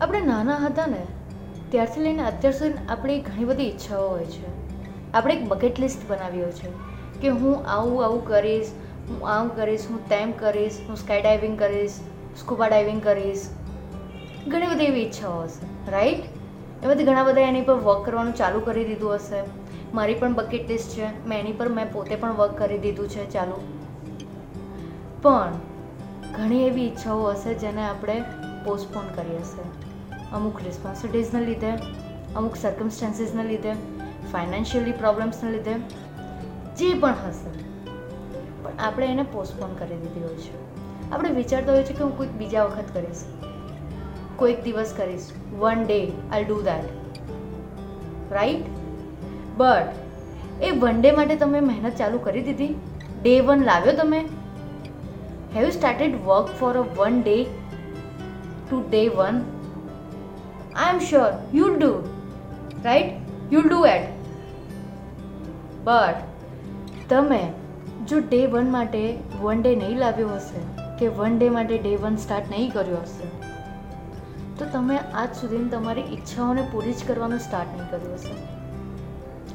આપણે નાના હતા ને ત્યારથી લઈને અત્યાર સુધી આપણી ઘણી બધી ઈચ્છાઓ હોય છે. આપણે એક બકેટ લિસ્ટ બનાવી હોય છે કે હું આવું આવું કરીશ, હું આવું કરીશ, હું તેમ કરીશ, હું સ્કાય ડાઇવિંગ કરીશ સ્કૂબા ડાઇવિંગ કરીશ. ઘણી બધી એવી ઈચ્છાઓ હશે રાઈટ એમાંથી ઘણા બધા એની પર વર્ક કરવાનું ચાલુ કરી દીધું હશે. મારી પણ બકેટ લિસ્ટ છે, મેં એની પર મેં પોતે પણ વર્ક કરી દીધું છે ચાલુ. પણ ઘણી એવી ઈચ્છાઓ હશે જેને આપણે પોસ્ટપોન કરી હશે. અમુક રિસ્પોન્સિબિલિટીઝને લીધે, અમુક સર્કમસ્ટાન્સીસને લીધે ફાઇનાન્શિયલી પ્રોબ્લેમ્સને લીધે, જે પણ હશે. પણ આપણે એને પોસ્ટપોન કરી દીધી હોય છે. આપણે વિચારતા હોઈએ છીએ કે હું કોઈક બીજા વખત કરીશ. કોઈક દિવસ કરીશ. One day I do that right but a one day માટે તમે મહેનત ચાલુ કરી દીધી? ડે વન લાવ્યો તમે? Have you started work for a one day to day one I am sure you do right you do it but તમે જો ડે વન માટે વન ડે નહીં લાવ્યો હશે, કે વન ડે માટે ડે વન સ્ટાર્ટ નહીં કર્યો હશે, તો તમે આજ સુધી તમારી ઈચ્છાઓને પૂરી જ કરવાનું સ્ટાર્ટ નહીં કર્યું હશે.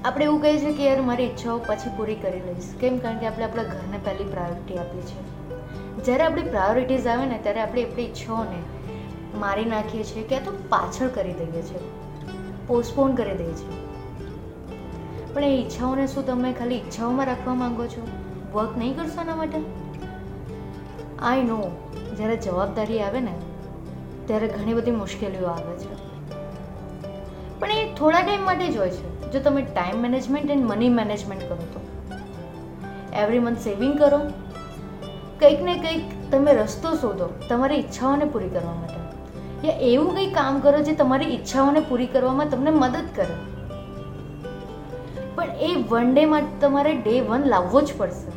આપણે એવું કહીએ છીએ કે યાર મારી ઈચ્છાઓ પછી પૂરી કરી લઈશ. કેમ? કારણ કે આપણે આપણા ઘરને પહેલી પ્રાયોરિટી આપીએ છીએ જ્યારે આપણી પ્રાયોરિટીઝ આવે ને, ત્યારે આપણે આપણી ઈચ્છાઓને મારી નાખીએ છીએ કે તો પાછળ કરી દઈએ છીએ. પોસ્ટપોન કરી દઈએ છીએ. પણ એ ઈચ્છાઓને શું તમે ખાલી ઈચ્છાઓમાં રાખવા માંગો છો? વર્ક નહીં કરશો એના માટે? આઈ નો જ્યારે જવાબદારી આવે ને, ત્યારે ઘણી બધી મુશ્કેલીઓ આવે છે. પણ એ થોડા ટાઈમ માટે જ હોય છે. જો તમે time management and money management કરો તો. એવરી મંથ સેવિંગ કરો. કંઈક ને કંઈક તમે રસ્તો શોધો તમારી ઈચ્છાઓને પૂરી કરવા માટે. યા એવું કંઈ કામ કરો જે તમારી ઈચ્છાઓને પૂરી કરવામાં તમને મદદ કરે? પણ એ વન ડેમાં તમારે ડે વન લાવવો જ પડશે.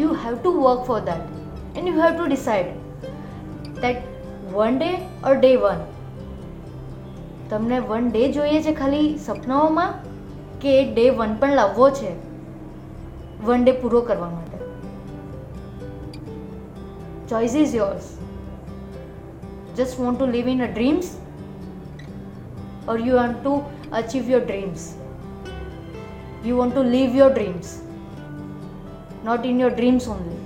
You have to work for that and you have to decide that one day or day one તમને વન ડે જોઈએ છે ખાલી સપનાઓમાં કે ડે વન પણ લાવવો છે? વન ડે પૂરો કરવા માટે. Choice is yours just want to live in a dreams? Or you want to achieve your dreams? You want to live your dreams not in your dreams only